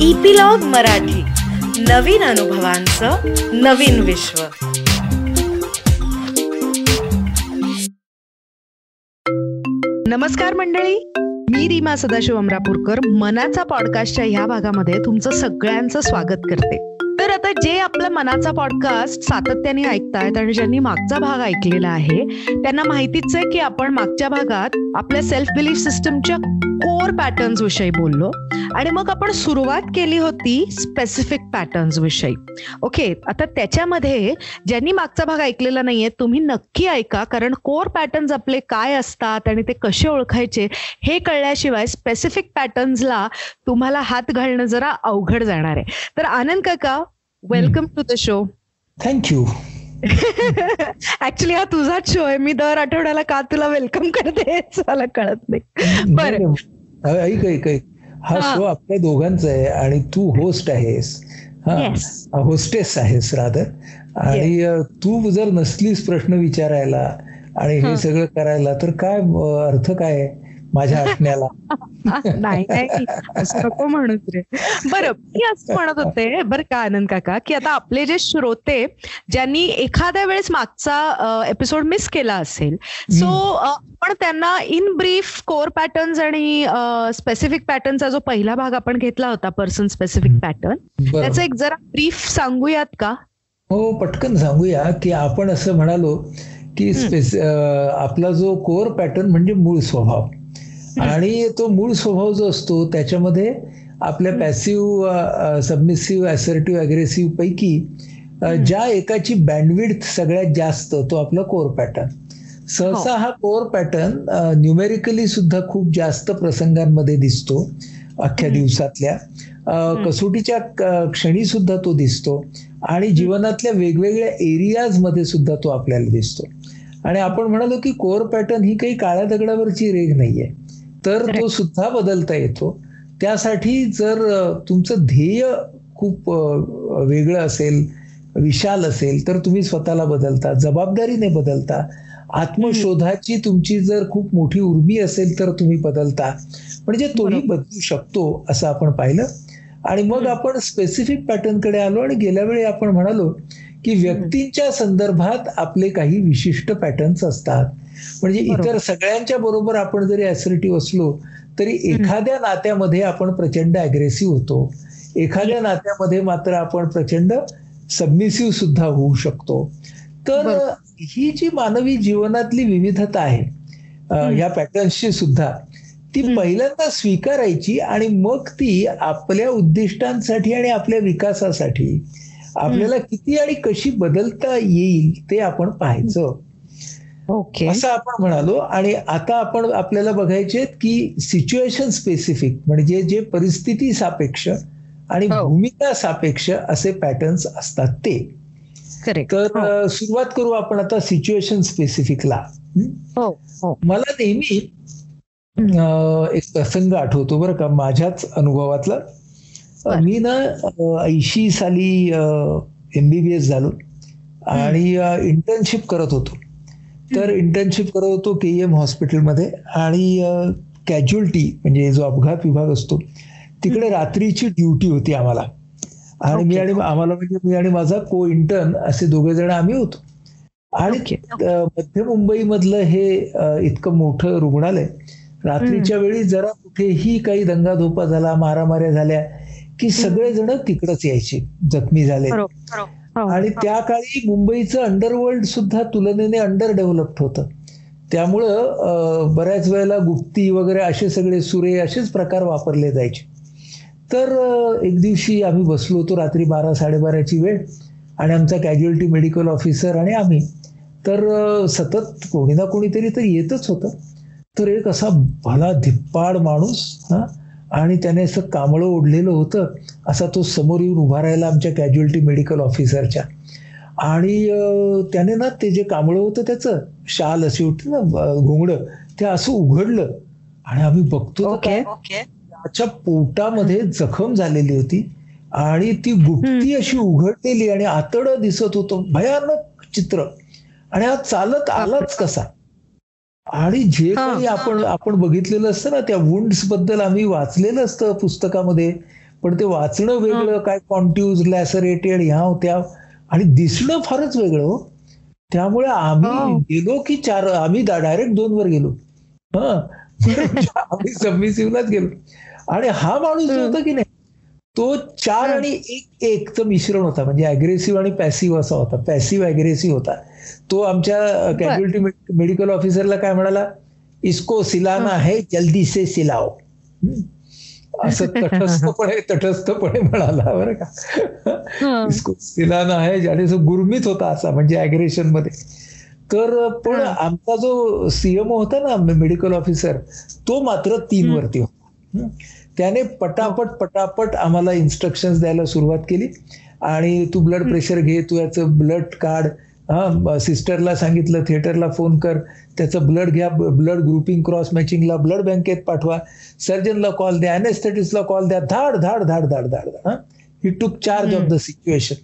Epilogue Marathi. नवीन अनुभवांचं नवीन विश्व. नमस्कार मंडळी. मी रीमा सदाशिव अमरापूरकर. मनाचा पॉडकास्टच्या ह्या भागामध्ये तुमचं सगळ्यांचं स्वागत करते. तर आता जे आपला मनाचा पॉडकास्ट सातत्याने ऐकतायत आणि ज्यांनी मागचा भाग ऐकलेला आहे त्यांना माहितीच आहे की आपण मागच्या भागात आपल्या सेल्फ बिलीफ सिस्टमच्या कोर पॅटर्न्स विषयी बोललो आणि मग आपण सुरुवात केली होती स्पेसिफिक पॅटर्न्स विषयी. ओके आता त्याच्यामध्ये ज्यांनी मागचा भाग ऐकलेला नाहीये तुम्ही नक्की ऐका कारण कोर पॅटर्न्स आपले काय असतात आणि ते कसे ओळखायचे हे कळल्याशिवाय स्पेसिफिक पॅटर्न्सला तुम्हाला हात घालणं जरा अवघड जाणार आहे. तर आनंद काका welcome to the show thank you actually हा तुझाच शो आहे. मी दर आठवड्याला का तुला वेलकम करते मला कळत नाही. बरं. ऐक ऐक ऐक. हा. शो आपल्या दोघांचा आहे आणि तू होस्ट आहेस. हा. होस्टेस आहेस रादर आणि तू जर नसलीस प्रश्न विचारायला आणि हा. सगळं करायला तर काय अर्थ काय आहे? माझ्या असण्याला नाही नाही असं नको म्हणूच रे. बरं मी असं म्हणत होते बरं का आनंद काका की आता आपले जे श्रोते ज्यांनी एखाद्या वेळेस मागचा एपिसोड मिस केला असेल सो आपण त्यांना इन ब्रीफ कोर पॅटर्न्स आणि स्पेसिफिक पॅटर्नचा जो पहिला भाग आपण घेतला होता पर्सन स्पेसिफिक. पॅटर्न. त्याचं एक जरा ब्रीफ सांगूयात का? हो पटकन सांगूया की आपण असं म्हणालो की स्पेस आपला जो कोर पॅटर्न म्हणजे मूळ स्वभाव. आणि तो मूळ स्वभाव जो असतो त्याच्यामध्ये आपल्या पॅसिव्ह सबमिसिव्ह असर्टिव्ह अग्रेसिव्ह पैकी ज्या एकाची बँडविड्थ सगळ्यात जास्त तो आपला कोर पॅटर्न सहसा हा. कोर पॅटर्न न्यूमेरिकली सुद्धा खूप जास्त प्रसंगांमध्ये दिसतो अख्ख्या. दिवसातल्या. कसोटीच्या क्षणी सुद्धा तो दिसतो आणि जीवनातल्या वेगवेगळ्या एरियाजमध्ये सुद्धा तो आपल्याला दिसतो. आणि आपण म्हणालो की कोर पॅटर्न ही काही काळ्या दगडावरची रेग नाहीये. तर तो. सुद्धा बदलता येतो त्यासाठी जर तुमचं ध्येय खूप वेगळं असेल विशाल असेल तर तुम्ही स्वतःला बदलता जबाबदारीने बदलता आत्मशोधाची तुमची जर खूप मोठी उर्मी असेल तर तुम्ही बदलता म्हणजे तोही. बदलू शकतो असं आपण पाहिलं आणि मग. आपण स्पेसिफिक पॅटर्नकडे आलो आणि गेल्या वेळी आपण म्हणालो की व्यक्तींच्या संदर्भात आपले काही विशिष्ट पॅटर्न्स असतात म्हणजे. इतर सगळ्यांच्या बरोबर आपण जरी ऍसर्टिव्ह असलो तरी एखाद्या नात्यामध्ये आपण प्रचंड अग्रेसिव्ह होतो एखाद्या नात्यामध्ये मात्र आपण प्रचंड सबमिसिव्ह सुद्धा होऊ शकतो तर. ही जी मानवी जीवनातली विविधता आहे अ, हम्म. या पॅटर्न्सची सुद्धा ती. पहिल्यांदा स्वीकारायची आणि मग ती आपल्या उद्दिष्टांसाठी आणि आपल्या विकासासाठी आपल्याला किती आणि कशी बदलता येईल ते आपण पाहायचं. ओके. असं आपण म्हणालो. आणि आता आपण आपल्याला बघायचे की सिच्युएशन स्पेसिफिक म्हणजे जे परिस्थिती सापेक्ष आणि हो. भूमिका सापेक्ष असे पॅटर्न्स असतात ते. तर अ, सुरुवात करू आपण आता सिच्युएशन स्पेसिफिकला हं? हो हो. मला नेहमी एक प्रसंग आठवतो बरं का माझ्याच अनुभवातला. मी ना ऐंशी साली एमबीबीएस झालो आणि इंटर्नशिप करत होतो. तर इंटर्नशिप करत होतो के एम हॉस्पिटलमध्ये आणि कॅज्युअल्टी म्हणजे जो अपघात विभाग असतो तिकडे रात्रीची ड्युटी होती आम्हाला. आणि मी. आणि आम्हाला म्हणजे मी आणि माझा को इंटर्न असे दोघे जण आम्ही होतो. आणि मध्य मुंबई मधलं हे इतकं मोठं रुग्णालय रात्रीच्या वेळी जरा कुठेही काही दंगाधोपा झाला मारामाऱ्या झाल्या की सगळेजण तिकडच यायचे. जखमी झाले. बरोबर हो. आणि त्या काळी मुंबईचं अंडरवर्ल्ड सुद्धा तुलनेने अंडर डेव्हलप्ड होतं. त्यामुळं बऱ्याच वेळेला गुप्ती वगैरे असे सगळे सुरे असेच प्रकार वापरले जायचे. तर एक दिवशी आम्ही बसलो होतो रात्री बारा साडेबाराची वेळ. आणि आमचा कॅज्युअल्टी मेडिकल ऑफिसर आणि आम्ही. तर सतत कोणी ना कोणीतरी तर येतच होतं. तर एक असा भला धिप्पाड माणूस हा आणि त्याने असं कांबळं ओढलेलं होतं असा तो समोर येऊन उभा राहिला आमच्या कॅज्युअल्टी मेडिकल ऑफिसरच्या आणि त्याने ना ते जे कांबळं होतं त्याचं शाल अशी होती ना घोंगडं ते असं उघडलं. आणि आम्ही बघतो ओके काय त्याच्या पोटामध्ये जखम झालेली होती आणि ती गुप्ती अशी उघडलेली आणि आतडं दिसत होतं भयानक चित्र. आणि हा चालत आलाच कसा? आणि जे. काही आपण आपण बघितलेलं असतं ना त्या वुंड्सबद्दल आम्ही वाचलेलं असतं पुस्तकामध्ये पण ते वाचणं वेगळं काय कॉन्ट्यूज लॅसरेटेड ह्या होत्या आणि दिसणं फारच वेगळं हो त्यामुळे आम्ही. गेलो की चार आम्ही डायरेक्ट दोन वर गेलो हा आम्ही सबमिसिव्हलाच गेलो आणि हा माणूस. होता की नाही तो चार. आणि एक एकचं मिश्रण होता. म्हणजे अग्रेसिव्ह आणि पॅसिव्ह असा होता. पॅसिव्ह अग्रेसिव्ह होता. तो आमच्या कॅज्युअलिटी मेडिकल ऑफिसरला काय म्हणाला? इसको सिलाना है. जल्दी से सिलाओ. असं तटस्थपणे तटस्थपणे म्हणाला. बरं का? इसको सिलाना आहे आणि गुरमीत होता असा म्हणजे अग्रेशनमध्ये. तर पण हा. आमचा जो सीएमओ होता ना मेडिकल ऑफिसर तो मात्र तीन. वरती होता. त्याने पटापट पटापट आम्हाला इन्स्ट्रक्शन द्यायला सुरुवात केली. आणि तू ब्लड प्रेशर घे तू याचं ब्लड काढ. हा सिस्टरला सांगितलं थिएटरला फोन कर. त्याचं ब्लड घ्या ब्लड ग्रुपिंग क्रॉस मॅचिंगला ब्लड बँकेत पाठवा. सर्जनला कॉल द्या अनेस्थेटिस्टला कॉल द्या. धाड धाड धाड धाड धाड हा? ही टूक चार्ज ऑफ द सिच्युएशन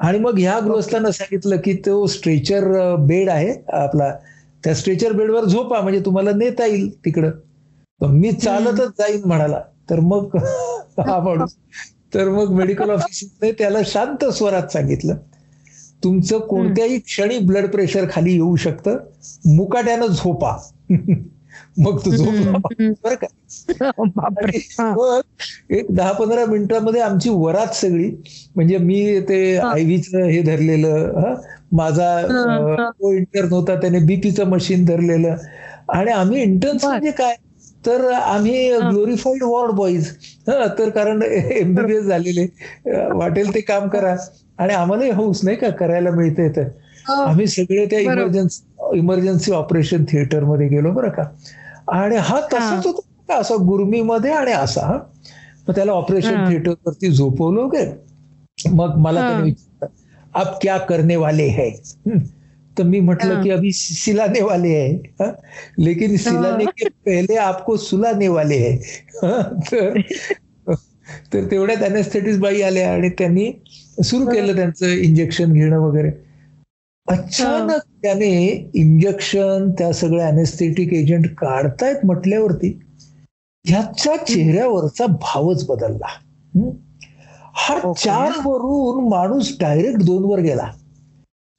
आणि मग ह्या गृहस्थांना सांगितलं की तो स्ट्रेचर बेड आहे आपला. त्या स्ट्रेचर बेडवर झोपा म्हणजे तुम्हाला नेता येईल तिकडं. मी चालतच जाईन म्हणाला. तर मग हा माणूस. तर मग मेडिकल ऑफिसरने त्याला शांत स्वरात सांगितलं तुमचं कोणत्याही क्षणी ब्लड प्रेशर खाली येऊ शकतं मुकाट्यानं झोपा. मग तो झोपला. बरं का? एक दहा पंधरा मिनिटांमध्ये आमची वरात सगळी म्हणजे मी ते हा. आयव्हीचं हे धरलेलं हा, माझा. तो इंटर्न होता त्याने बीपीचं मशीन धरलेलं. आणि आम्ही इंटर्न्स. म्हणजे काय? तर आम्ही हा. ग्लोरिफाईड वॉर्ड बॉईज हा तर कारण एमबीबीएस झालेले. वाटेल ते काम करा. आणि आम्हालाही हौस नाही का करायला मिळते तर. आम्ही सगळे त्या. इमर्जन्सी इमर्जन्सी ऑपरेशन थिएटरमध्ये गेलो बरं का. आणि हा तसाच होता का? असा गुरमीमध्ये आणि असा हा. मग त्याला ऑपरेशन हा. थिएटर वरती झोपवलं वगैरे. मग मला हा. त्याने विचारलं अब क्या करने वाले है. तर मी म्हटलं. की अभी सिलाने वाले है हा? लेकिन सिलाने के पहले आपको सुलाने वाले है? तर तर तेवढ्यात अनेस्थेटिस बाई आल्या आणि त्यांनी सुरू केलं त्यांचं इंजेक्शन घेणं वगैरे अचानक त्याने इंजेक्शन त्या सगळ्या अनेस्थेटिक एजंट काढतायत म्हटल्यावरती ह्याच्या चेहऱ्यावरचा भावच बदलला. हा. चार वरून माणूस डायरेक्ट दोन वर गेला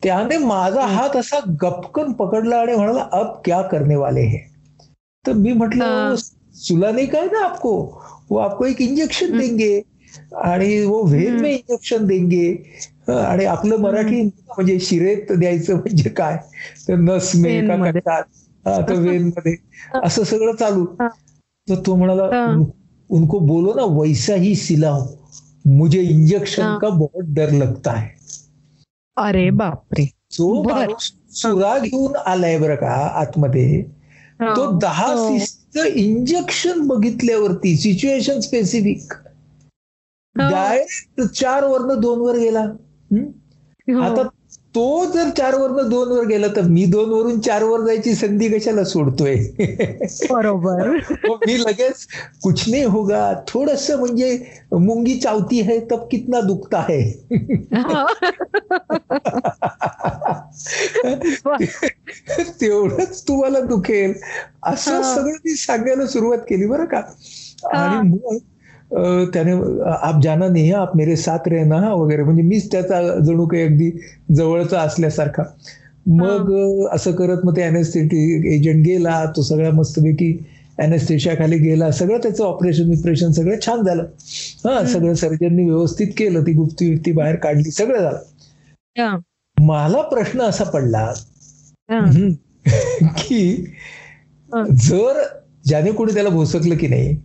त्याने माझा हात असा गपकन पकडला आणि म्हणाला अब क्या करने वाले है? तर मी म्हटलं हा. "वो सुला नहीं काय ना आपको? वो आपको एक इंजेक्शन देंगे आणि वो व्हेन. में इंजेक्शन देंगे. आणि आपलं मराठी म्हणजे शिरेत द्यायचं म्हणजे काय? तर नस मे का वेन मध्ये. असं सगळं चालू. तर तो म्हणाला. "उन- उनको बोलो ना वैसा ही सिलाओ मुझे इंजेक्शन. का बहुत डर लगता है. अरे बापरे जो. माणूस सुरा घेऊन आलाय बरं का आतमध्ये तो दहा हो. सीसीचं इंजेक्शन बघितल्यावरती सिच्युएशन स्पेसिफिक. डायरेक्ट चार वरनं दोन वर गेला? हो. आता तो जर चार वरनं दोन वर गेला तर मी दोन वरून चार वर जायची संधी कशाला सोडतोय? बरोबर. मी लगेच कुछ नाही होगा. थोडस म्हणजे मुंगी चावती है तब कितना दुखता है. तेवढंच तुम्हाला दुखेल. असं. सगळं ती सांगायला सुरुवात केली बरं का. आणि मग त्याने आप जाना नाही है, आप मेरे साथ रहना हा वगैरे. म्हणजे मीच त्याचा जणू काही अगदी जवळचा असल्यासारखा. मग असं करत मग ते अनेस्थेटिक एजंट गेला तो सगळ्या मस्तपैकी अनेस्थेशिया खाली गेला. सगळं त्याचं ऑपरेशन विपरेशन सगळं छान झालं. हा सगळं सर्जननी व्यवस्थित केलं. ती गुप्ती व्यक्ती बाहेर काढली. सगळं झालं. मला प्रश्न असा पडला की. जर ज्याने कोणी त्याला भोसकलं की नाही.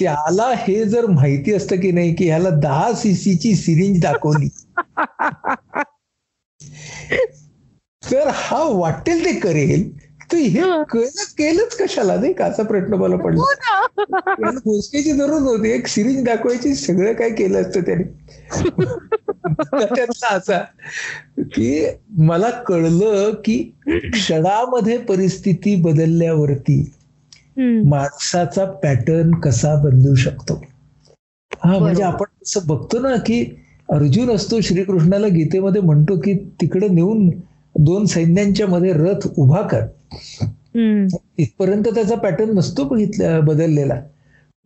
त्याला हे जर माहिती असतं की नाही की ह्याला दहा सीसीची सिरिंज दाखवली. तर हा वाटेल ते करेल तर हे. केलं केलंच कशाला? नाही का? असा प्रश्न मला पडला. भोसक्याची जरूर नव्हती. एक सिरिंज दाखवायची सगळं काय केलं असतं त्याने. त्यातला असा की मला कळलं की क्षणामध्ये परिस्थिती बदलल्यावरती. माणसाचा पॅटर्न कसा बदलू शकतो हा म्हणजे. आपण असं बघतो ना की अर्जुन असतो श्रीकृष्णाला गीतेमध्ये म्हणतो की तिकडे नेऊन दोन सैन्यांच्या मध्ये रथ उभा कर. इथपर्यंत त्याचा पॅटर्न नसतो बघितला बदललेला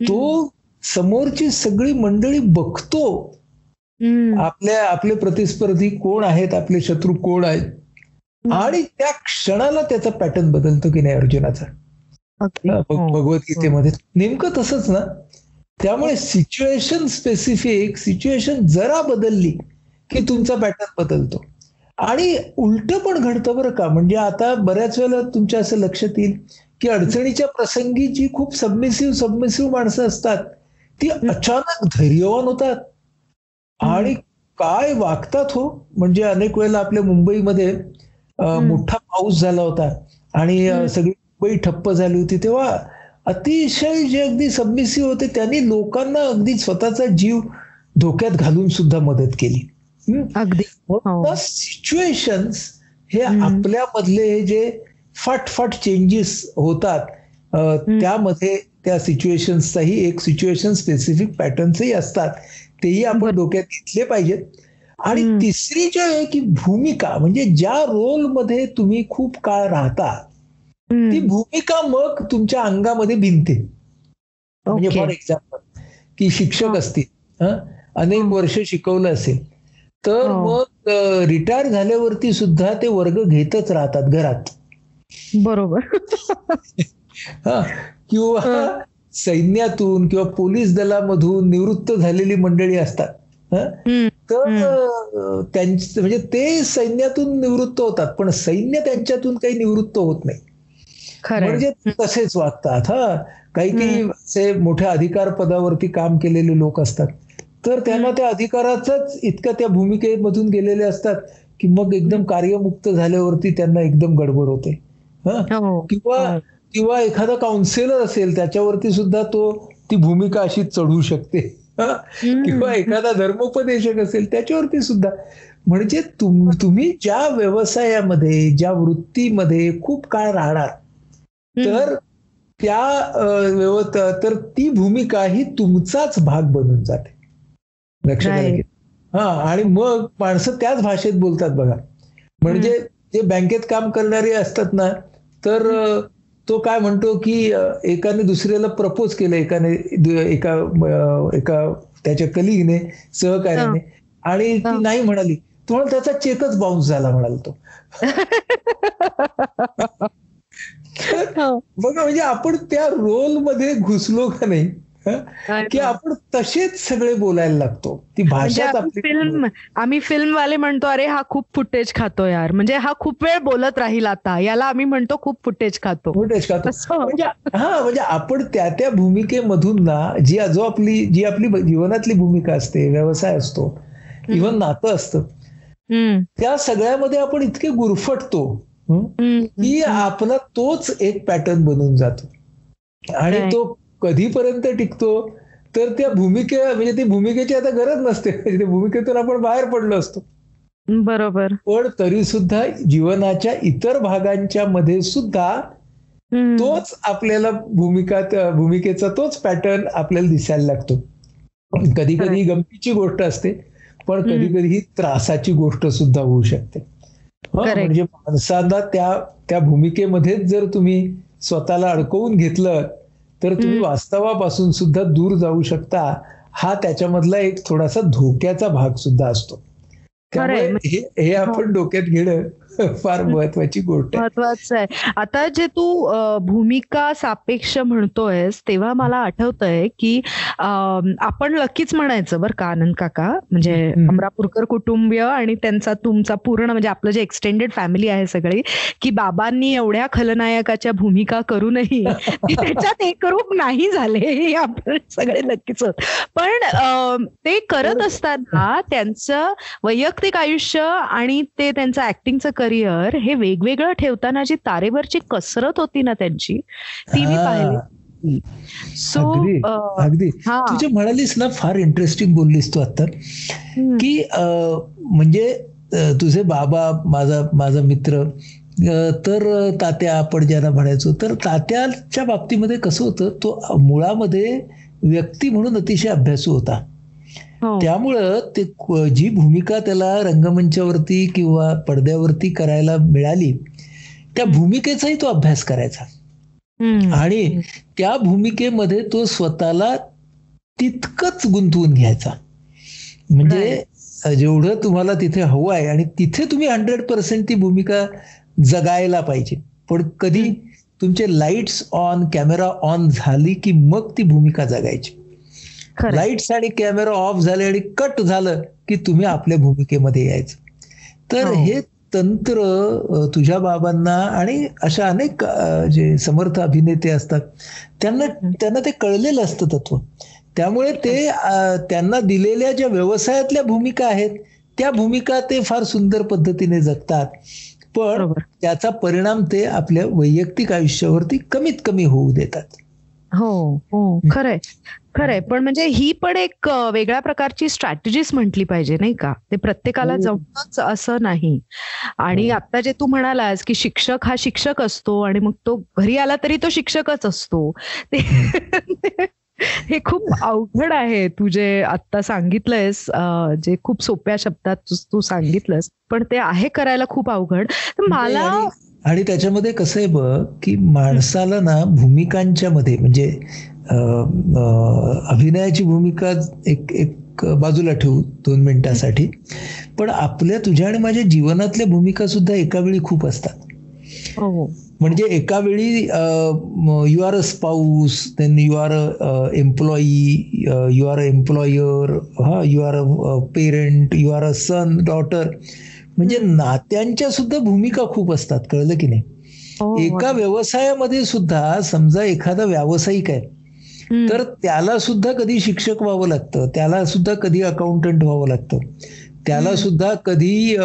तो समोरची सगळी मंडळी बघतो. आपल्या आपले प्रतिस्पर्धी कोण आहेत आपले शत्रू कोण आहेत आणि त्या क्षणाला त्याचा पॅटर्न बदलतो की नाही अर्जुनाचा. भगवद्गीतेमध्ये. नेमकं तसंच ना त्यामुळे सिच्युएशन स्पेसिफिक सिच्युएशन जरा बदलली की तुमचा पॅटर्न बदलतो. आणि उलट पण घडतं बरं का म्हणजे आता बऱ्याच वेळेला तुमच्या असं लक्षात येईल की अडचणीच्या प्रसंगी जी खूप सबमिसिव्ह सबमिसिव्ह माणसं असतात ती अचानक धैर्यवान होतात. आणि काय वागतात हो? म्हणजे अनेक वेळेला आपल्या मुंबईमध्ये. मोठा पाऊस झाला होता आणि. सगळी मुंबई ठप्प झाली होती तेव्हा अतिशय जे अगदी सबमिसिव्ह होते त्यांनी लोकांना अगदी स्वतःचा जीव धोक्यात घालून सुद्धा मदत केली. अगदी हो. सिच्युएशन्स हे हम्म. आपल्यामधले हे जे फाटफाट चेंजेस होतात त्यामध्ये त्या सिच्युएशन्सचाही एक सिच्युएशन स्पेसिफिक पॅटर्न्सही असतात तेही आपण. डोक्यात घेतले पाहिजेत आणि. तिसरी जी आहे की भूमिका म्हणजे ज्या रोलमध्ये तुम्ही खूप काळ राहता. ती भूमिका मग तुमच्या अंगामध्ये भिनते म्हणजे. फॉर एक्झाम्पल की शिक्षक असतील हं? अनेक वर्ष शिकवलं असेल तर हो. मग रिटायर झाल्यावरती सुद्धा ते वर्ग घेतच राहतात घरात बरोबर हा किंवा. सैन्यातून किंवा पोलीस दलामधून निवृत्त झालेली मंडळी असतात. तर त्यांच म्हणजे ते सैन्यातून निवृत्त होतात पण सैन्य त्यांच्यातून काही निवृत्त होत नाही. म्हणजे तसेच वागतात हा. काही काही असे मोठ्या अधिकार पदावरती काम केलेले लोक असतात. तर त्यांना त्या अधिकाराचाच इतक्या त्या भूमिकेमधून गेलेले असतात की मग एकदम कार्यमुक्त झाल्यावरती त्यांना एकदम गडबड होते हा. किंवा हो. किंवा एखादा काउन्सिलर असेल त्याच्यावरती सुद्धा तो ती भूमिका अशी चढू शकते. किंवा एखादा धर्मोपदेशक असेल त्याच्यावरती सुद्धा. म्हणजे तुम तुम्ही ज्या व्यवसायामध्ये ज्या वृत्तीमध्ये खूप काळ राहणार तर त्या तर ती भूमिका ही तुमचाच भाग बनून जाते. लक्षात? हा आणि मग माणसं त्याच भाषेत बोलतात बघा. म्हणजे जे बँकेत काम करणारे असतात ना तर तो काय म्हणतो की एकाने दुसऱ्याला प्रपोज केलं एकाने एका एका त्याच्या कलिगने सहकार्याने. आणि. ती नाही म्हणाली. तो त्याचा चेकच बाउन्स झाला म्हणाल तो. बघा म्हणजे आपण त्या रोलमध्ये घुसलो का नाही? की आपण तसेच सगळे बोलायला लागतो ती म्हणजे आपली फिल्म आम्ही फिल्म वाले म्हणतो अरे हा खूप फुटेज खातो यार म्हणजे हा खूप वेळ बोलत राहील आता याला आम्ही म्हणतो खूप फुटेज खातो फुटेज खातो. म्हणजे हा म्हणजे आपण त्या त्या भूमिकेमधून ना जी जो आपली जी आपली जीवनातली भूमिका असते व्यवसाय असतो इव्हन नातं असतं. त्या सगळ्यामध्ये आपण इतके गुरफटतो. की आपला तोच एक पॅटर्न बनून जातो. आणि. तो कधीपर्यंत टिकतो तर त्या भूमिके म्हणजे ती भूमिकेची आता गरज नसते. म्हणजे भूमिकेतून आपण बाहेर पडलो असतो. बरोबर. पण तरी सुद्धा जीवनाच्या इतर भागांच्या मध्ये सुद्धा. तोच आपल्याला भूमिका भूमिकेचा तोच पॅटर्न आपल्याला दिसायला लागतो. कधी कधी गमतीची गोष्ट असते पण कधी कधी ही त्रासाची गोष्ट सुद्धा होऊ शकते. म्हणजे माणसांना त्या त्या भूमिकेमध्येच जर तुम्ही स्वतःला अडकवून घेतलं तर तुम्ही. वास्तवापासून सुद्धा दूर जाऊ शकता हा त्याच्यामधला एक थोडासा धोक्याचा भाग सुद्धा असतो त्यामुळे खरंय. हे हे आपण डोक्यात घेणं फार महत्वाची गोष्ट आहे. महत्वाचं आहे. आता जे तू भूमिका सापेक्ष म्हणतोयस तेव्हा मला आठवतंय की अं, आपण लकीच म्हणायचं बरं का आनंद काका. म्हणजे. अमरापूरकर कुटुंबीय आणि त्यांचा तुमचा पूर्ण म्हणजे आपलं जे एक्सटेंडेड फॅमिली आहे सगळी की बाबांनी एवढ्या खलनायकाच्या भूमिका करूनही त्याच्यात एकरूप नाही झाले हे आपण सगळे नक्कीच आहोत पण ते करत असताना त्यांचं वैयक्तिक आयुष्य आणि ते त्यांचं ऍक्टिंगचं करिअर हे वेगवेगळं ठेवताना जी तारेवरची कसरत होती ना त्यांची ती मी पाहिली. सो अगदी अगदी. हा. तू जे म्हणालीस ना फार इंटरेस्टिंग बोललीस तू आता. की म्हणजे तुझे बाबा माझा माझा मित्र तर तात्या आपण ज्यांना म्हणायचो तर तात्याच्या बाबतीमध्ये कसं होतं तो मुळामध्ये व्यक्ती म्हणून अतिशय अभ्यासू होता. त्यामुळं ते जी भूमिका त्याला रंगमंचावरती किंवा पडद्यावरती करायला मिळाली त्या भूमिकेचाही तो अभ्यास करायचा. आणि त्या भूमिकेमध्ये तो स्वतःला तितकंच गुंतवून घ्यायचा. म्हणजे जेवढं तुम्हाला तिथे हवं आहे आणि तिथे तुम्ही हंड्रेड पर्सेंट ती भूमिका जगायला पाहिजे. पण कधी तुमचे लाईट्स ऑन कॅमेरा ऑन झाली की मग ती भूमिका जगायची. लाईट्स आणि कॅमेरा ऑफ झाले आणि कट झालं की तुम्ही आपल्या भूमिकेमध्ये यायचं. तर हो. हे तंत्र तुझ्या बाबांना आणि अशा अनेक जे समर्थ अभिनेते असतात त्यांना त्यांना ते कळलेलं असतं तत्व. त्यामुळे ते त्यांना दिलेल्या ज्या व्यवसायातल्या भूमिका आहेत त्या भूमिका ते फार सुंदर पद्धतीने जगतात. पण त्याचा परिणाम ते आपल्या वैयक्तिक आयुष्यावरती कमीत कमी होऊ देतात. हो हो. खरंय. खरंय. पण म्हणजे ही पण एक वेगळ्या प्रकारची स्ट्रॅटेजीच म्हटली पाहिजे नाही का? ते प्रत्येकाला हो. जमतच असं नाही. आणि हो. आता जे तू म्हणालास की शिक्षक हा शिक्षक असतो आणि मग तो घरी आला तरी तो शिक्षकच असतो. ते हे खूप अवघड आहे. तू जे आता सांगितलंयस जे खूप सोप्या शब्दात तू सांगितलंस पण ते आहे करायला खूप अवघड. मला आणि त्याच्यामध्ये कसं आहे बघ की माणसाला ना भूमिकांच्या मध्ये म्हणजे अभिनयाची भूमिका एक एक बाजूला ठेवू दोन मिनिटासाठी. पण आपल्या तुझ्या आणि माझ्या जीवनातल्या भूमिका सुद्धा एका वेळी खूप असतात. हो, हो. म्हणजे एका वेळी you are a spouse then you are a employee you are a employer हा you are a parent you are a son daughter म्हणजे नात्यांच्या सुद्धा भूमिका खूप असतात कळलं की नाही? हो, एका व्यवसायामध्ये सुद्धा समजा एखादा व्यावसायिक आहे तर त्याला सुद्धा कधी शिक्षक व्हावं लागतं? त्याला सुद्धा कधी अकाउंटंट व्हावं लागतं? त्याला सुद्धा कधी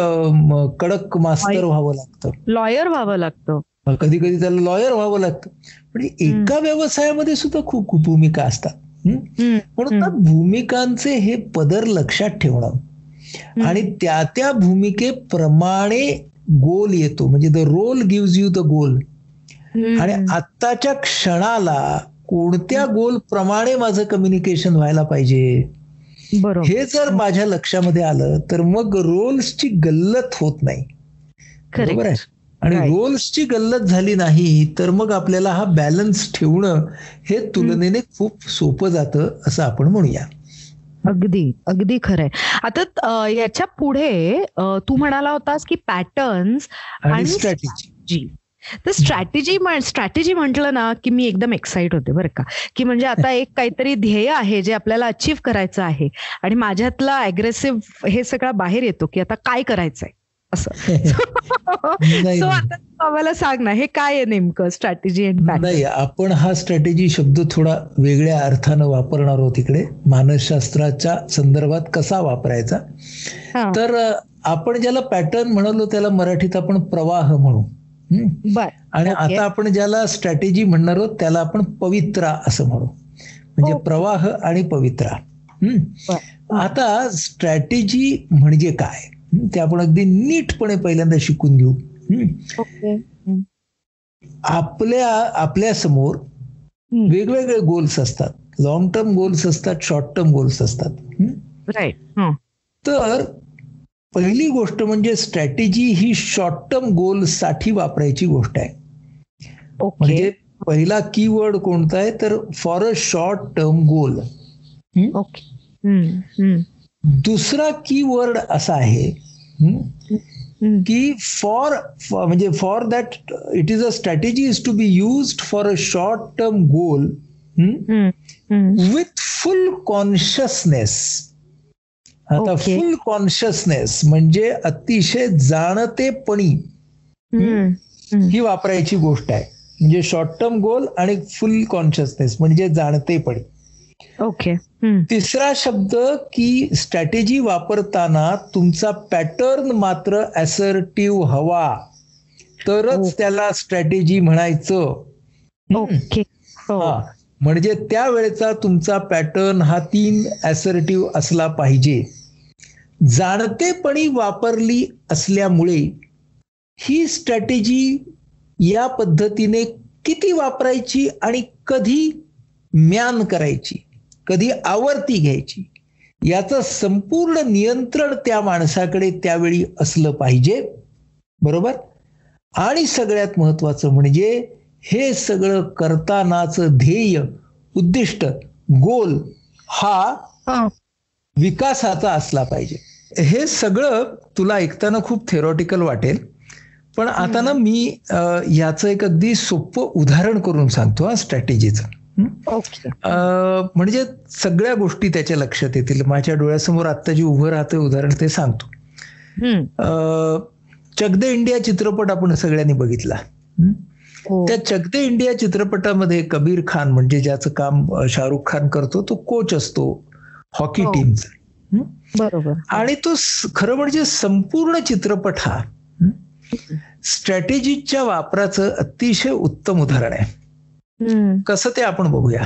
कडक मास्तर व्हावं लागतं? लॉयर व्हावं लागतं. कधी कधी त्याला लॉयर व्हावं लागतं. म्हणजे एका व्यवसायामध्ये सुद्धा खूप खूप भूमिका असतात. म्हणून भूमिकांचे हे पदर लक्षात ठेवणं आणि त्या त्या भूमिकेप्रमाणे गोल येतो. म्हणजे the role gives you the goal आणि आत्ताच्या क्षणाला कोणत्या गोल प्रमाणे माझं कम्युनिकेशन व्हायला पाहिजे? हे जर माझ्या लक्षामध्ये आलं तर मग रोल्सची गल्लत होत नाही. बरोबर आहे? आणि रोल्सची गल्लत झाली नाही तर मग आपल्याला हा बॅलन्स ठेवणं हे तुलनेने खूप सोपं जातं असं आपण म्हणूया. अगदी अगदी खरंय. आता याच्यापुढे तू म्हणाला होतास की पॅटर्न्स आणि स्ट्रॅटेजी तर स्ट्रॅटेजी स्ट्रॅटेजी म्हटलं ना की मी एकदम एक्साइट होते बरं का. की म्हणजे आता एक काहीतरी ध्येय आहे जे आपल्याला अचीव्ह करायचं आहे. आणि माझ्यातला अग्रेसिव्ह हे सगळं बाहेर येतो की आता काय करायचंय? असं. सो आता आम्हाला सांग ना हे काय आहे नेमकं स्ट्रॅटेजी नाही आपण हा स्ट्रॅटेजी शब्द थोडा वेगळ्या अर्थानं वापरणार आहोत इकडे. मानसशास्त्राच्या संदर्भात कसा वापरायचा? तर आपण ज्याला पॅटर्न म्हणालो त्याला मराठीत आपण प्रवाह म्हणू. आणि आता आपण ज्याला स्ट्रॅटेजी म्हणणार आहोत त्याला आपण पवित्रा असं म्हणू. म्हणजे प्रवाह आणि पवित्रा. आता स्ट्रॅटेजी म्हणजे काय? ते आपण अगदी नीटपणे पहिल्यांदा शिकून घेऊ. आपल्या आपल्यासमोर वेगवेगळे गोल्स असतात. लॉंग टर्म गोल्स असतात शॉर्ट टर्म गोल्स असतात. तर पहिली गोष्ट म्हणजे स्ट्रॅटेजी ही शॉर्ट टर्म गोलसाठी वापरायची गोष्ट आहे. म्हणजे पहिला कीवर्ड कोणता आहे? तर for a short term goal दुसरा कीवर्ड असा आहे की फॉर म्हणजे for that it is a strategy is to be use for a short term goal with full consciousness आता फुल कॉन्शियसनेस म्हणजे अतिशय जाणतेपणी ही वापरायची गोष्ट आहे. म्हणजे शॉर्ट टर्म गोल आणि फुल कॉन्शियसनेस म्हणजे जाणतेपणी. ओके तिसरा शब्द की स्ट्रॅटेजी वापरताना तुमचा पॅटर्न मात्र असर्टिव्ह हवा. तरच त्याला स्ट्रॅटेजी म्हणायचं. ओके. हो. म्हणजे त्यावेळेचा तुमचा पॅटर्न हा तीन असर्टिव्ह असला पाहिजे. जाणतेपणी वापरली असल्यामुळे ही स्ट्रॅटेजी या पद्धतीने किती वापरायची आणि कधी म्यान करायची? कधी आवर्ती घ्यायची? याचं संपूर्ण नियंत्रण त्या माणसाकडे त्यावेळी असलं पाहिजे. बरोबर? आणि सगळ्यात महत्वाचं म्हणजे हे सगळं करतानाच ध्येय उद्दिष्ट गोल हा. विकासाचा असला पाहिजे. हे सगळं तुला ऐकताना खूप थेरॉटिकल वाटेल. पण आता ना मी याचं एक अगदी सोपं उदाहरण करून सांगतो हा स्ट्रॅटेजीचं म्हणजे सगळ्या गोष्टी त्याच्या लक्षात येतील माझ्या डोळ्यासमोर आता जे उभं राहतं उदाहरण ते सांगतो चक दे इंडिया चित्रपट आपण सगळ्यांनी बघितला हं? त्या चक दे इंडिया चित्रपटामध्ये कबीर खान म्हणजे ज्याचं काम शाहरुख खान करतो तो कोच असतो हॉकी हो. टीमचा? बरोबर आणि तो खरं म्हणजे संपूर्ण चित्रपट हा? स्ट्रॅटेजीच्या वापराचं अतिशय उत्तम उदाहरण आहे. कसं ते आपण बघूया.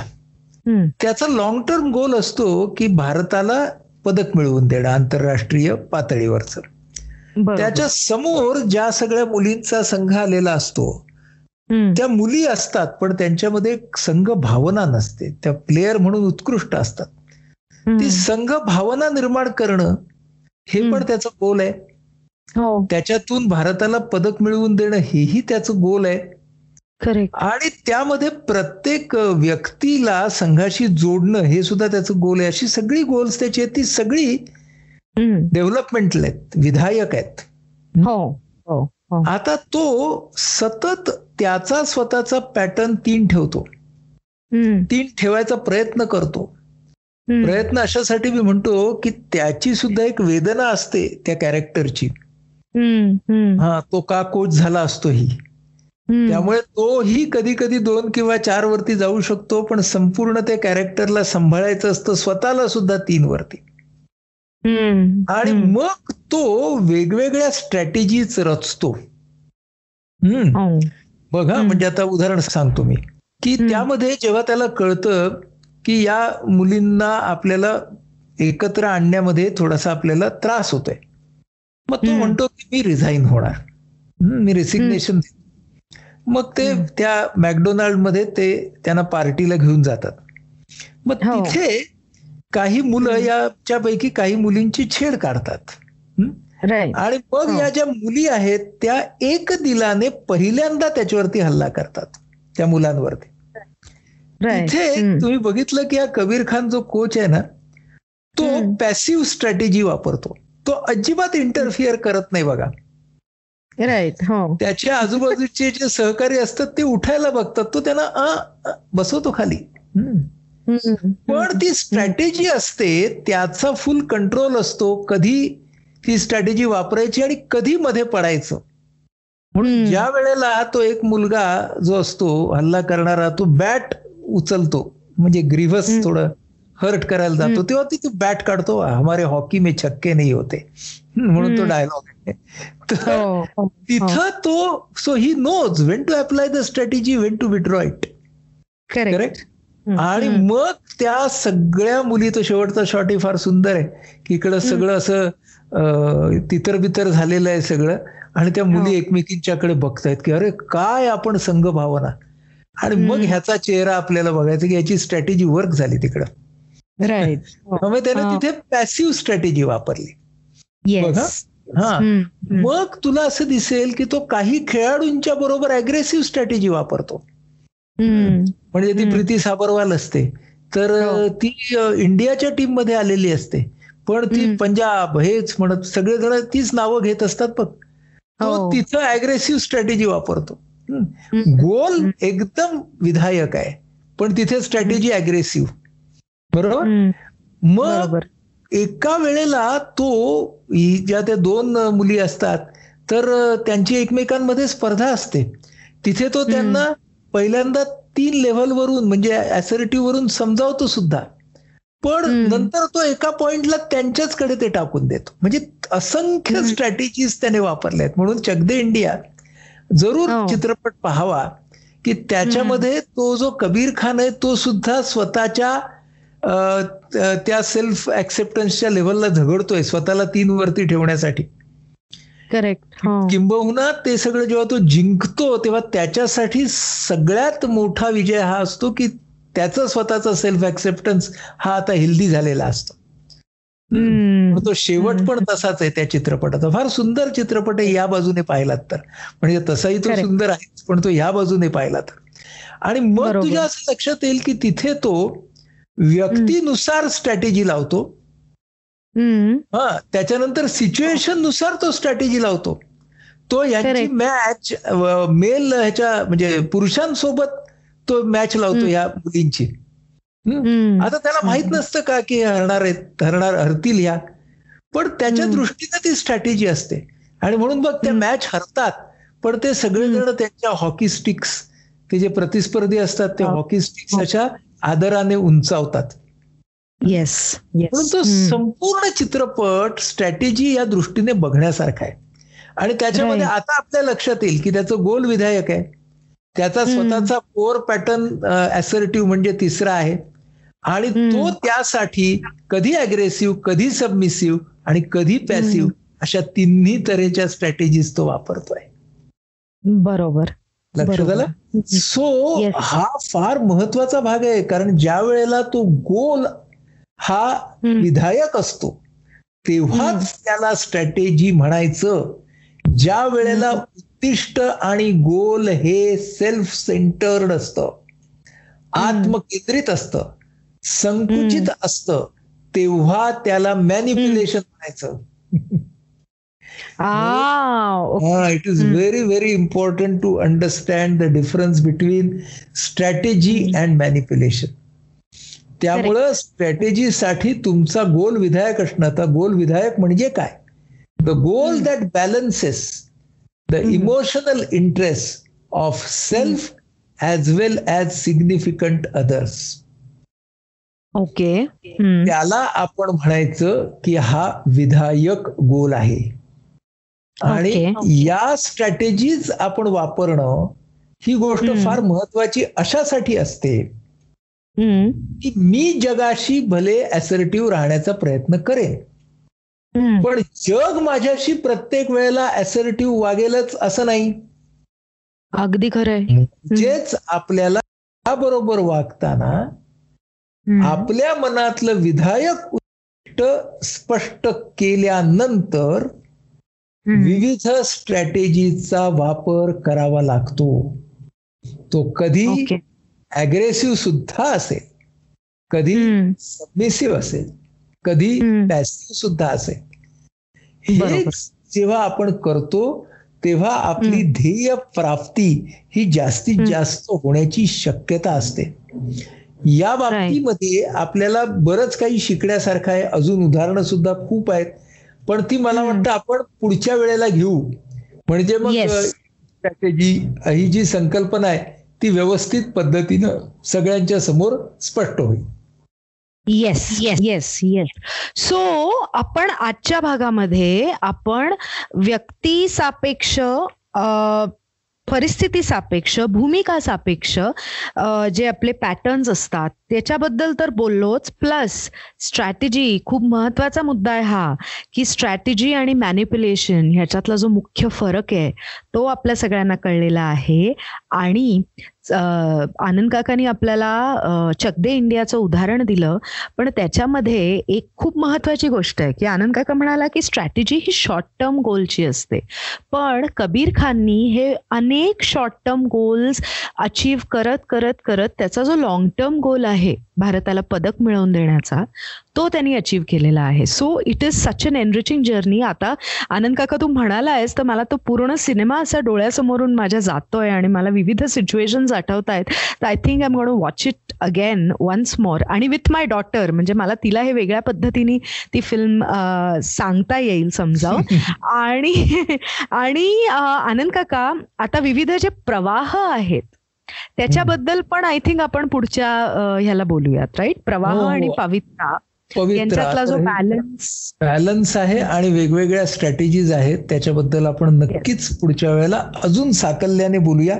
त्याचा लॉंग टर्म गोल असतो की भारताला पदक मिळवून देणं आंतरराष्ट्रीय पातळीवरचं. त्याच्यासमोर ज्या सगळ्या मुलींचा संघ आलेला असतो. त्या मुली असतात पण त्यांच्यामध्ये संघ भावना नसते त्या प्लेयर म्हणून उत्कृष्ट असतात. ती संघ भावना निर्माण करणं हे पण. त्याचं गोल आहे हो त्याच्यातून भारताला पदक मिळवून देणं हेही त्याचं गोल आहे आणि त्यामध्ये प्रत्येक व्यक्तीला संघाशी जोडणं हे सुद्धा त्याचं गोल आहे अशी सगळी गोल्स त्याची आहेत ती सगळी डेव्हलपमेंटल आहेत विधायक आहेत हो हो हो आता तो सतत त्याचा स्वतःचा पॅटर्न तीन ठेवतो. तीन ठेवायचा प्रयत्न करतो. प्रयत्न अशासाठी मी म्हणतो की त्याची सुद्धा एक वेदना असते त्या कॅरेक्टरची. हा तो का कोच झाला असतो ही. त्यामुळे तोही कधी कधी दोन किंवा चार वरती जाऊ शकतो पण संपूर्ण त्या कॅरेक्टरला सांभाळायचं असतं स्वतःला सुद्धा तीन वरती. आणि. मग तो वेगवेगळ्या स्ट्रॅटेजीज रचतो हम्म हो. बघा. म्हणजे आता उदाहरण सांगतो मी की. त्यामध्ये जेव्हा त्याला कळतं की या मुलींना आपल्याला एकत्र आणण्यामध्ये थोडासा आपल्याला त्रास होतोय मग तो. म्हणतो की मी रिझाईन होणार मी रेसिग्नेशन मग ते. त्या मॅकडोनाल्डमध्ये ते त्यांना पार्टीला घेऊन जातात मग हो. तिथे काही मुलं हम्म. याच्यापैकी काही मुलींची छेड काढतात आणि मग हो. या ज्या मुली आहेत त्या एक दिलाने पहिल्यांदा त्याच्यावरती हल्ला करतात त्या मुलांवरती हम्म. तुम्ही बघितलं की हा कबीर खान जो कोच आहे ना तो. पॅसिव्ह स्ट्रॅटेजी वापरतो तो अजिबात इंटरफिअर करत नाही बघा राईट हो त्याच्या आजूबाजूचे जे सहकारी असतात ते उठायला बघतात तो त्यांना बसवतो खाली. पण ती स्ट्रॅटेजी असते त्याचा फुल कंट्रोल असतो कधी ती स्ट्रॅटेजी वापरायची आणि कधी मध्ये पडायचं म्हणून. ज्या वेळेला तो एक मुलगा जो असतो हल्ला करणारा तो बॅट उचलतो म्हणजे ग्रीव्हस. थोडं हर्ट करायला जातो. तेव्हा ती तो बॅट काढतो हमारे हॉकी में छक्के नाही होते म्हणून तो. डायलॉग आहे तर हो हो. तिथं तो so he knows when to apply the strategy when to withdraw it correct. आणि. मग त्या सगळ्या मुली तो शेवटचा शॉट फार सुंदर आहे की इकडं सगळं असं तितर बितर झालेलं आहे सगळं आणि त्या मुली हो. एकमेकींच्याकडे बघतायत की अरे काय आपण संघ भावना आणि मग. ह्याचा चेहरा आपल्याला बघायचा की याची स्ट्रॅटेजी वर्क झाली तिकडं हो. त्यामुळे त्याने हा. तिथे पॅसिव्ह स्ट्रॅटेजी वापरली. येस हा. मग तुला असं दिसेल की तो काही खेळाडूंच्या बरोबर अग्रेसिव्ह स्ट्रॅटेजी वापरतो. म्हणजे ती. प्रीती साबरवाल असते तर हो. ती इंडियाच्या टीममध्ये आलेली असते पण ती. पंजाब हेच म्हणत सगळेजण तीच नावं घेत असतात बघ तो हो. तिथं अग्रेसिव्ह स्ट्रॅटेजी वापरतो. गोल. एकदम विधायक आहे पण तिथे स्ट्रॅटेजी अग्रेसिव्ह बरोबर. मग एका वेळेला तो ज्या त्या दोन मुली असतात तर त्यांची एकमेकांमध्ये स्पर्धा असते तिथे तो. त्यांना पहिल्यांदा तीन लेव्हलवरून म्हणजे assertive वरून समजावतो सुद्धा पण. नंतर तो एका पॉइंटला त्यांच्याचकडे ते टाकून देतो म्हणजे असंख्य. स्ट्रॅटेजीज त्याने वापरल्या आहेत म्हणून चकदे इंडिया जरूर हो. चित्रपट पाहावा की त्याच्यामध्ये तो जो कबीर खान आहे तो सुद्धा स्वतःच्या त्या सेल्फ ऍक्सेप्टन्सच्या लेवलला झगडतोय स्वतःला तीन वरती ठेवण्यासाठी. करेक्ट हो. किंबहुना ते सगळं जेव्हा तो जिंकतो तेव्हा त्याच्यासाठी सगळ्यात मोठा विजय हा असतो की त्याचा स्वतःचा सेल्फ ऍक्सेप्टन्स हा आता हेल्दी झालेला असतो. तो शेवट पण तसाच आहे त्या चित्रपटाचा. फार सुंदर चित्रपट आहे या बाजूने पाहिलात तर. म्हणजे तसाही तो. सुंदर आहे पण तो या बाजूने पाहिला तर. आणि मग. तुझ्या असं लक्षात येईल की तिथे तो व्यक्तीनुसार स्ट्रॅटेजी लावतो. हा त्याच्यानंतर सिच्युएशननुसार तो स्ट्रॅटेजी लावतो. तो यांची मॅच मेल ह्याच्या म्हणजे पुरुषांसोबत तो मॅच लावतो या मुलींची. आता त्याला माहीत नसतं का की हरणार आहेत हरणार हरतील ह्या. पण त्याच्या दृष्टीने ती स्ट्रॅटेजी असते. आणि म्हणून बघ त्या मॅच हरतात. पण ते सगळेजण त्यांच्या हॉकी स्टिक्स ते जे प्रतिस्पर्धी असतात ते हॉकी स्टिक्स अशा आदराने उंचावतात. येस म्हणून तो संपूर्ण चित्रपट स्ट्रॅटेजी या दृष्टीने बघण्यासारखा आहे. आणि त्याच्यामध्ये आता आपल्या लक्षात येईल की त्याचं गोल विधायक आहे. त्याचा स्वतःचा कोर पॅटर्न ऍसर्टिव्ह म्हणजे तिसरा आहे. आणि तो त्यासाठी कधी अग्रेसिव्ह कधी सबमिसिव्ह आणि कधी पॅसिव्ह अशा तिन्ही तऱ्हेच्या स्ट्रॅटेजीज तो वापरतोय. बरोबर. लक्षात आलं सो हा फार महत्त्वाचा भाग आहे. कारण ज्या वेळेला तो गोल हा विधायक असतो तेव्हाच त्याला स्ट्रॅटेजी म्हणायचं. ज्या वेळेला उद्दिष्ट आणि गोल हे सेल्फ सेंटर्ड असतं आत्मकेंद्रित असतं संकुचित असतं तेव्हा त्याला मॅनिप्युलेशन म्हणायचं. It is very very important to understand the difference between strategy and manipulation त्यामुळं स्ट्रॅटेजीसाठी तुमचा गोल विधायक असणं तर गोल विधायक म्हणजे काय? The goal that balances the emotional interest of self as well as significant others okay त्याला आपण म्हणायचं की हा विधायक गोल आहे. आणि या स्ट्रॅटेजीज आपण वापरणं ही गोष्ट फार महत्वाची अशासाठी असते की मी जगाशी भले ऍसर्टिव्ह राहण्याचा प्रयत्न करेन पण जग माझ्याशी प्रत्येक वेळेला ऍसर्टिव्ह वागेलच असं नाही. अगदी खरंय म्हणजेच आपल्याला बरोबर वागताना आपल्या मनातलं विधायक स्पष्ट केल्यानंतर विविध स्ट्रॅटेजीचा वापर करावा लागतो. तो कधी अग्रेसिव्ह सुद्धा असेल कधी सबमिसिव्ह असेल कधी पॅसिव्ह सुद्धा असेल. हे जेव्हा आपण करतो तेव्हा आपली ध्येय प्राप्ती ही जास्तीत जास्त होण्याची शक्यता असते. या बाबतीमध्ये आपल्याला बरंच काही शिकण्यासारखं आहे. अजून उदाहरणं सुद्धा खूप आहेत. पण ती मला वाटतं आपण पुढच्या वेळेला घेऊ. म्हणजे मग स्ट्रॅटेजी ही जी संकल्पना आहे ती व्यवस्थित पद्धतीनं सगळ्यांच्या समोर स्पष्ट होईल. Yes yes yes yes so आपण आजच्या भागामध्ये आपण व्यक्ती सापेक्ष परिस्थिती सापेक्ष भूमिका सापेक्ष जे आपले पॅटर्न्स असतात त्याच्याबद्दल तर बोललोच. प्लस स्ट्रॅटेजी खूप महत्त्वाचा मुद्दा आहे हा की स्ट्रॅटेजी आणि मॅनिप्युलेशन ह्याच्यातला जो मुख्य फरक आहे तो आपल्या सगळ्यांना कळलेला आहे. आणि आनंद काकांनी आपल्याला चकदे इंडियाचं उदाहरण दिलं पण त्याच्यामध्ये एक खूप महत्वाची गोष्ट आहे की आनंद काका म्हणाला की स्ट्रॅटेजी ही शॉर्ट टर्म गोलची असते. पण कबीर खाननी हे अनेक शॉर्ट टर्म गोल्स अचीव्ह करत करत करत त्याचा जो लॉंग टर्म गोल आहे भारताला पदक मिळवून देण्याचा तो त्यांनी अचीव्ह केलेला आहे. So it is such an enriching journey आता आनंद काका तू म्हणाला आहेस तर मला तो पूर्ण सिनेमा असा डोळ्यासमोरून माझ्या जातोय आणि मला विविध सिच्युएशन आठवत आहेत तर I think I am gonna watch it again once more आणि विथ माय डॉटर म्हणजे मला तिला हे वेगळ्या पद्धतीने ती फिल्म सांगता येईल समजावून. आणि आणि आनंद काका आता विविध जे प्रवाह आहेत त्याच्याबद्दल पण आय थिंक आपण पुढच्या ह्याला बोलूयात राईट प्रवाह हो, आणि हो. पवित्रा. यांच्यातला जो बॅलन्स बॅलन्स आहे आणि वेगवेगळ्या स्ट्रॅटेजीज आहेत. त्याच्याबद्दल आपण नक्कीच पुढच्या वेळेला अजून साकल्याने बोलूया.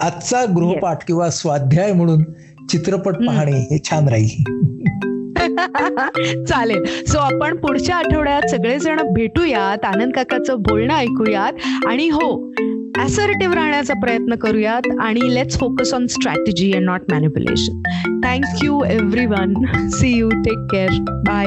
आजचा गृहपाठ किंवा स्वाध्याय म्हणून चित्रपट पाहणे हे छान राहील. चालेल. सो आपण पुढच्या आठवड्यात सगळेजण भेटूयात. आनंद काकाचं बोलणं ऐकूयात. आणि हो असर्टिव्ह राहण्याचा प्रयत्न करूयात आणि let's focus on strategy and not manipulation thank you everyone see you take care bye